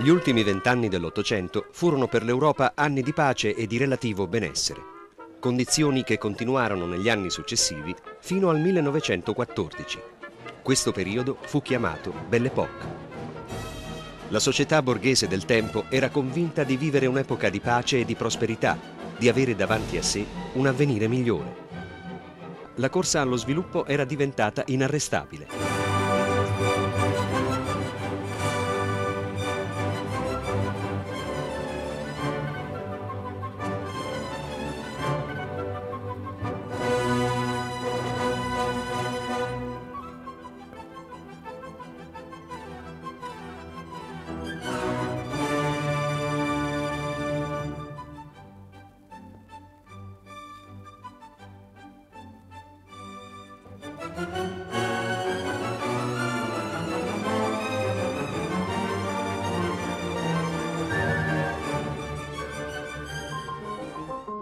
Gli ultimi vent'anni dell'Ottocento furono per l'Europa anni di pace e di relativo benessere, condizioni che continuarono negli anni successivi fino al 1914. Questo periodo fu chiamato Belle Époque. La società borghese del tempo era convinta di vivere un'epoca di pace e di prosperità, di avere davanti a sé un avvenire migliore. La corsa allo sviluppo era diventata inarrestabile.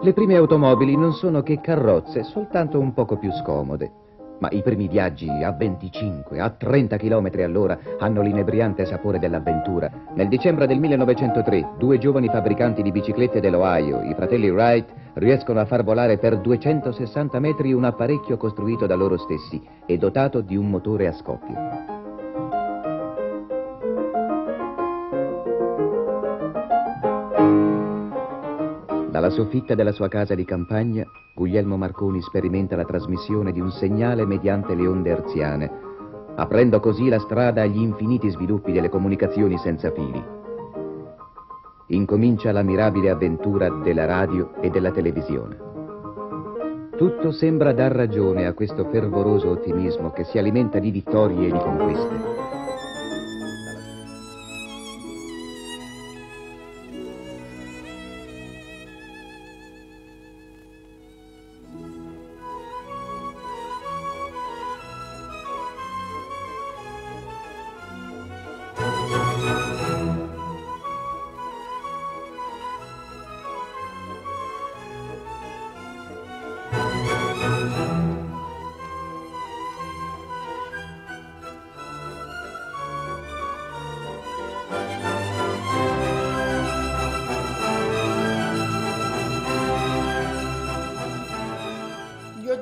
Le prime automobili non sono che carrozze, soltanto un poco più scomode. Ma i primi viaggi a 25, a 30 km all'ora hanno l'inebriante sapore dell'avventura. Nel dicembre del 1903, due giovani fabbricanti di biciclette dell'Ohio, i fratelli Wright, riescono a far volare per 260 metri un apparecchio costruito da loro stessi e dotato di un motore a scoppio. Dalla soffitta della sua casa di campagna, Guglielmo Marconi sperimenta la trasmissione di un segnale mediante le onde herziane, aprendo così la strada agli infiniti sviluppi delle comunicazioni senza fili. Incomincia la mirabile avventura della radio e della televisione. Tutto sembra dar ragione a questo fervoroso ottimismo che si alimenta di vittorie e di conquiste.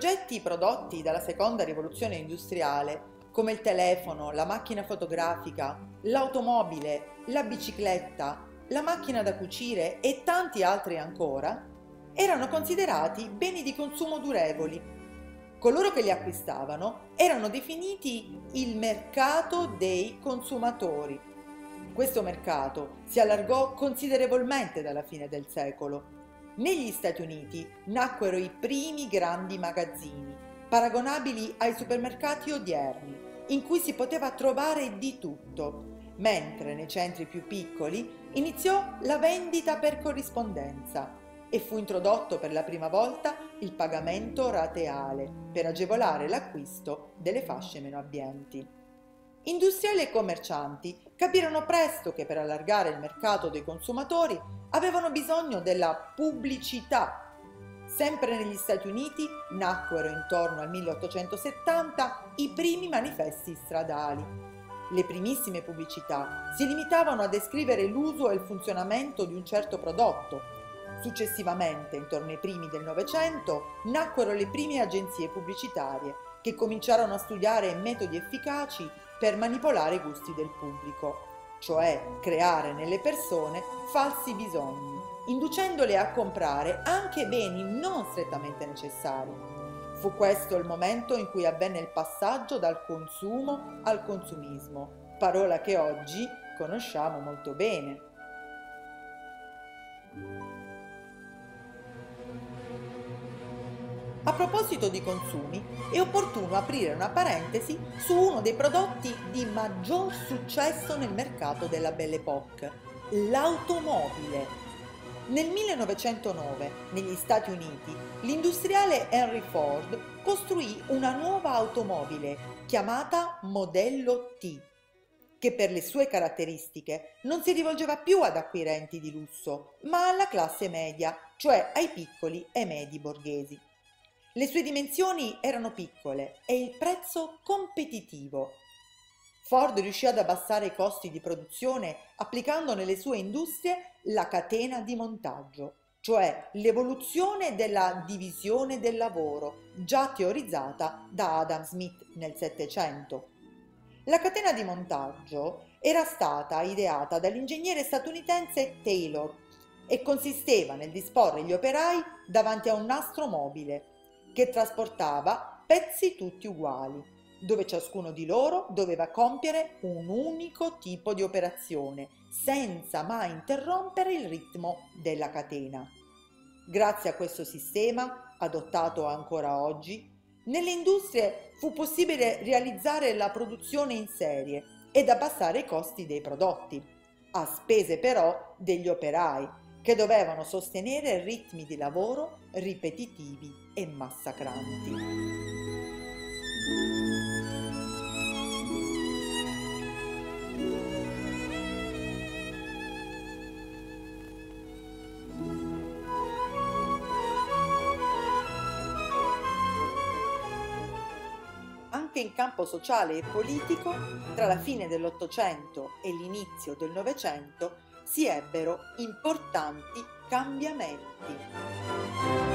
Oggetti prodotti dalla seconda rivoluzione industriale, come il telefono, la macchina fotografica, l'automobile, la bicicletta, la macchina da cucire e tanti altri ancora, erano considerati beni di consumo durevoli. Coloro che li acquistavano erano definiti il mercato dei consumatori. Questo mercato si allargò considerevolmente dalla fine del secolo negli Stati Uniti nacquero i primi grandi magazzini, paragonabili ai supermercati odierni, in cui si poteva trovare di tutto, mentre nei centri più piccoli iniziò la vendita per corrispondenza e fu introdotto per la prima volta il pagamento rateale per agevolare l'acquisto delle fasce meno abbienti. Industriali e commercianti capirono presto che per allargare il mercato dei consumatori avevano bisogno della pubblicità. Sempre negli Stati Uniti nacquero intorno al 1870 i primi manifesti stradali. Le primissime pubblicità si limitavano a descrivere l'uso e il funzionamento di un certo prodotto. Successivamente, intorno ai primi del Novecento, nacquero le prime agenzie pubblicitarie che cominciarono a studiare metodi efficaci per manipolare i gusti del pubblico, cioè creare nelle persone falsi bisogni, inducendole a comprare anche beni non strettamente necessari. Fu questo il momento in cui avvenne il passaggio dal consumo al consumismo, parola che oggi conosciamo molto bene. A proposito di consumi, è opportuno aprire una parentesi su uno dei prodotti di maggior successo nel mercato della Belle Époque, l'automobile. Nel 1909, negli Stati Uniti, l'industriale Henry Ford costruì una nuova automobile chiamata Modello T, che per le sue caratteristiche non si rivolgeva più ad acquirenti di lusso, ma alla classe media, cioè ai piccoli e medi borghesi. Le sue dimensioni erano piccole e il prezzo competitivo. Ford riuscì ad abbassare i costi di produzione applicando nelle sue industrie la catena di montaggio, cioè l'evoluzione della divisione del lavoro, già teorizzata da Adam Smith nel Settecento. La catena di montaggio era stata ideata dall'ingegnere statunitense Taylor e consisteva nel disporre gli operai davanti a un nastro mobile che trasportava pezzi tutti uguali, dove ciascuno di loro doveva compiere un unico tipo di operazione senza mai interrompere il ritmo della catena. Grazie a questo sistema, adottato ancora oggi, nelle industrie fu possibile realizzare la produzione in serie ed abbassare i costi dei prodotti, a spese però degli operai, che dovevano sostenere ritmi di lavoro ripetitivi e massacranti. anche in campo sociale e politico, tra la fine dell'Ottocento e l'inizio del Novecento si ebbero importanti cambiamenti.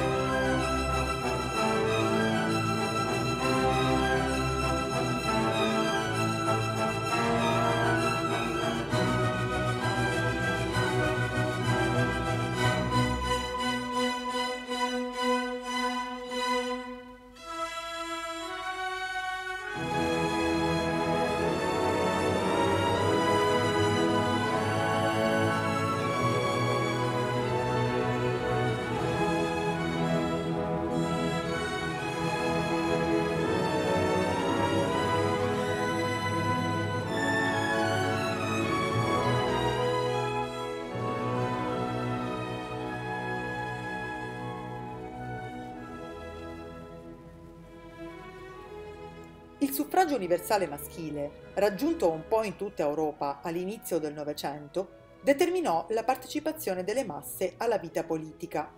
Il suffragio universale maschile, raggiunto un po' in tutta Europa all'inizio del Novecento, determinò la partecipazione delle masse alla vita politica.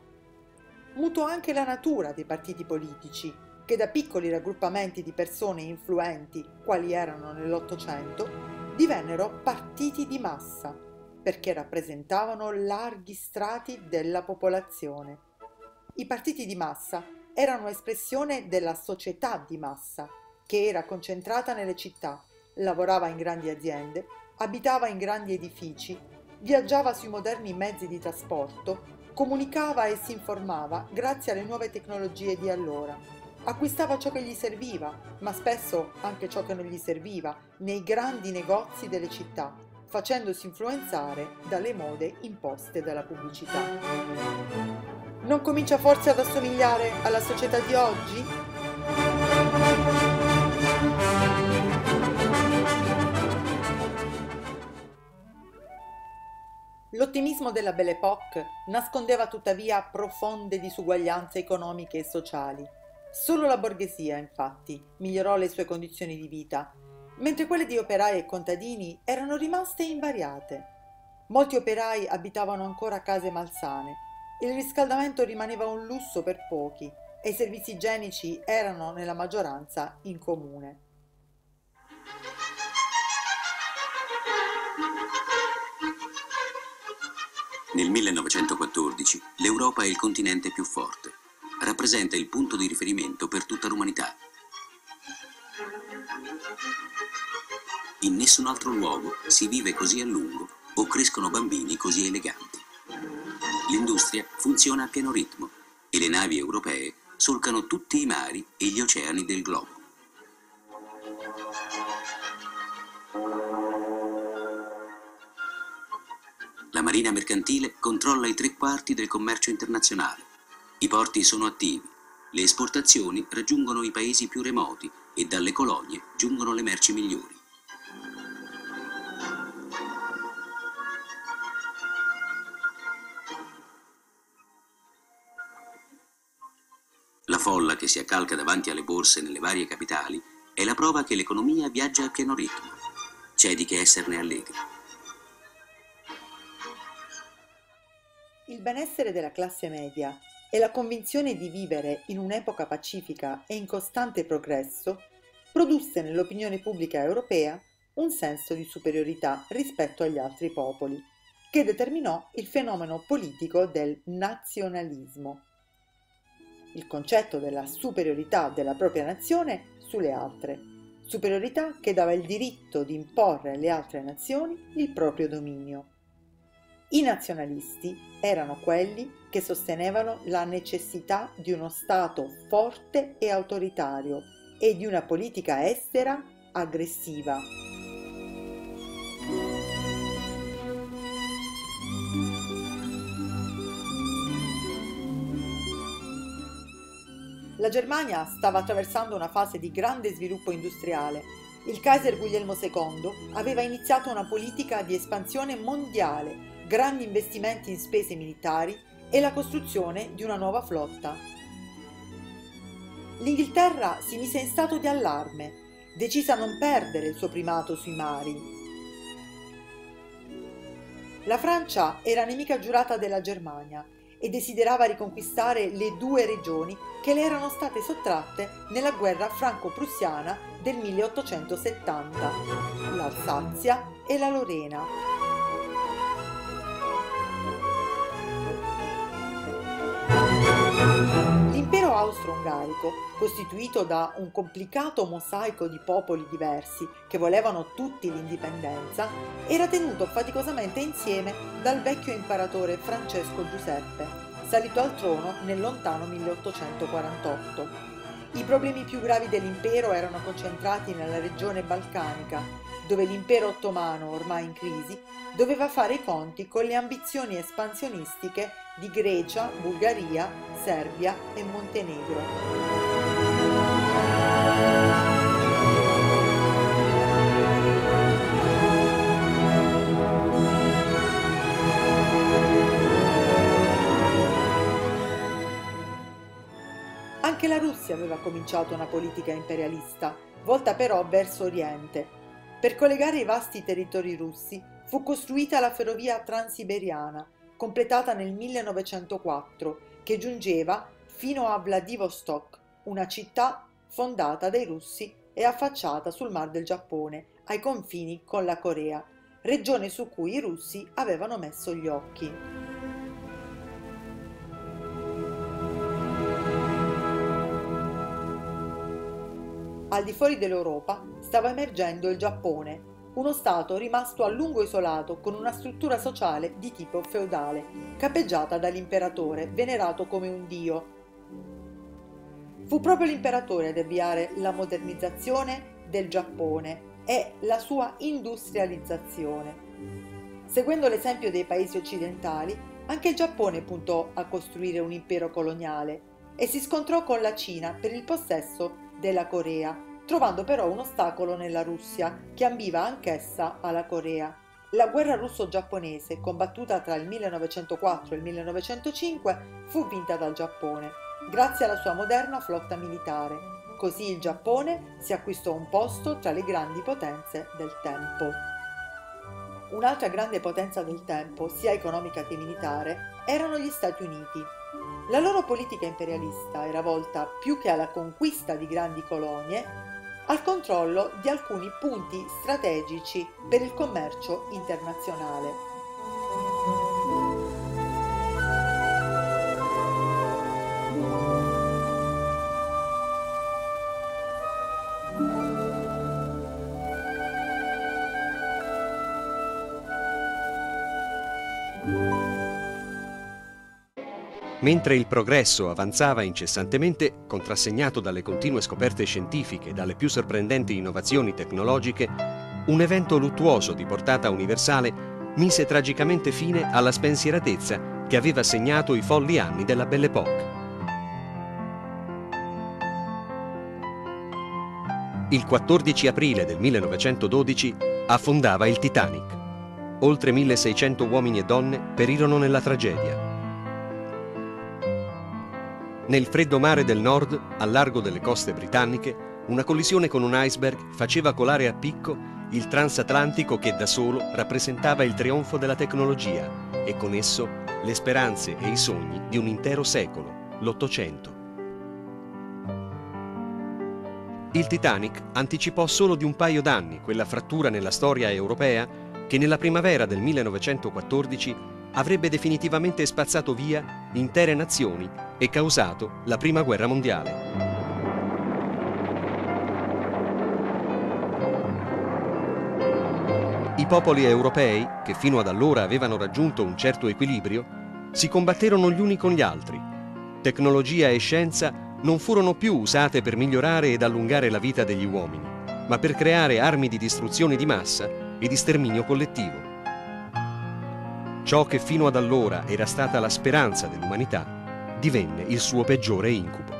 Mutò anche la natura dei partiti politici, che da piccoli raggruppamenti di persone influenti, quali erano nell'Ottocento, divennero partiti di massa, perché rappresentavano larghi strati della popolazione. I partiti di massa erano espressione della società di massa, che era concentrata nelle città, lavorava in grandi aziende, abitava in grandi edifici, viaggiava sui moderni mezzi di trasporto, comunicava e si informava grazie alle nuove tecnologie di allora. Acquistava ciò che gli serviva, ma spesso anche ciò che non gli serviva, nei grandi negozi delle città, facendosi influenzare dalle mode imposte dalla pubblicità. Non comincia forse ad assomigliare alla società di oggi? L'ottimismo della Belle Époque nascondeva tuttavia profonde disuguaglianze economiche e sociali. Solo la borghesia, infatti, migliorò le sue condizioni di vita, mentre quelle di operai e contadini erano rimaste invariate. Molti operai abitavano ancora case malsane, il riscaldamento rimaneva un lusso per pochi e i servizi igienici erano nella maggioranza in comune. Nel 1914 l'Europa è il continente più forte. Rappresenta il punto di riferimento per tutta l'umanità. In nessun altro luogo si vive così a lungo o crescono bambini così eleganti. L'industria funziona a pieno ritmo e le navi europee solcano tutti i mari e gli oceani del globo. Marina mercantile controlla i tre quarti del commercio internazionale. I porti sono attivi. Le esportazioni raggiungono i paesi più remoti e dalle colonie giungono le merci migliori. La folla che si accalca davanti alle borse nelle varie capitali è la prova che l'economia viaggia a pieno ritmo. C'è di che esserne allegri. Benessere della classe media e la convinzione di vivere in un'epoca pacifica e in costante progresso produsse nell'opinione pubblica europea un senso di superiorità rispetto agli altri popoli, che determinò il fenomeno politico del nazionalismo. Il concetto della superiorità della propria nazione sulle altre, superiorità che dava il diritto di imporre alle altre nazioni il proprio dominio. I nazionalisti erano quelli che sostenevano la necessità di uno Stato forte e autoritario e di una politica estera aggressiva. La Germania stava attraversando una fase di grande sviluppo industriale. Il Kaiser Guglielmo II aveva iniziato una politica di espansione mondiale grandi investimenti in spese militari e la costruzione di una nuova flotta. L'Inghilterra si mise in stato di allarme, decisa a non perdere il suo primato sui mari. La Francia era nemica giurata della Germania e desiderava riconquistare le due regioni che le erano state sottratte nella guerra franco-prussiana del 1870, l'Alsazia e la Lorena. Austro-ungarico, costituito da un complicato mosaico di popoli diversi che volevano tutti l'indipendenza, era tenuto faticosamente insieme dal vecchio imperatore Francesco Giuseppe, salito al trono nel lontano 1848. I problemi più gravi dell'impero erano concentrati nella regione balcanica, dove l'impero ottomano, ormai in crisi, doveva fare i conti con le ambizioni espansionistiche di Grecia, Bulgaria, Serbia e Montenegro. Anche la Russia aveva cominciato una politica imperialista, volta però verso Oriente. Per collegare i vasti territori russi fu costruita la ferrovia transiberiana, completata nel 1904, che giungeva fino a Vladivostok, una città fondata dai russi e affacciata sul Mar del Giappone, ai confini con la Corea, regione su cui i russi avevano messo gli occhi. Al di fuori dell'Europa stava emergendo il Giappone, uno Stato rimasto a lungo isolato con una struttura sociale di tipo feudale, capeggiata dall'imperatore, venerato come un dio. Fu proprio l'imperatore ad avviare la modernizzazione del Giappone e la sua industrializzazione. Seguendo l'esempio dei paesi occidentali, anche il Giappone puntò a costruire un impero coloniale e si scontrò con la Cina per il possesso della Corea, trovando però un ostacolo nella Russia, che ambiva anch'essa alla Corea. La guerra russo-giapponese, combattuta tra il 1904 e il 1905, fu vinta dal Giappone, grazie alla sua moderna flotta militare. Così il Giappone si acquistò un posto tra le grandi potenze del tempo. Un'altra grande potenza del tempo, sia economica che militare, erano gli Stati Uniti. La loro politica imperialista era volta più che alla conquista di grandi colonie al controllo di alcuni punti strategici per il commercio internazionale. Mentre il progresso avanzava incessantemente, contrassegnato dalle continue scoperte scientifiche e dalle più sorprendenti innovazioni tecnologiche, un evento luttuoso di portata universale mise tragicamente fine alla spensieratezza che aveva segnato i folli anni della Belle Époque. Il 14 aprile del 1912 affondava il Titanic. Oltre 1600 uomini e donne perirono nella tragedia. Nel freddo mare del nord, al largo delle coste britanniche, una collisione con un iceberg faceva colare a picco il transatlantico che da solo rappresentava il trionfo della tecnologia e con esso le speranze e i sogni di un intero secolo, l'Ottocento. Il Titanic anticipò solo di un paio d'anni quella frattura nella storia europea che nella primavera del 1914 avrebbe definitivamente spazzato via intere nazioni e causato la Prima Guerra Mondiale. I popoli europei, che fino ad allora avevano raggiunto un certo equilibrio, si combatterono gli uni con gli altri. Tecnologia e scienza non furono più usate per migliorare ed allungare la vita degli uomini, ma per creare armi di distruzione di massa e di sterminio collettivo. Ciò che fino ad allora era stata la speranza dell'umanità divenne il suo peggiore incubo.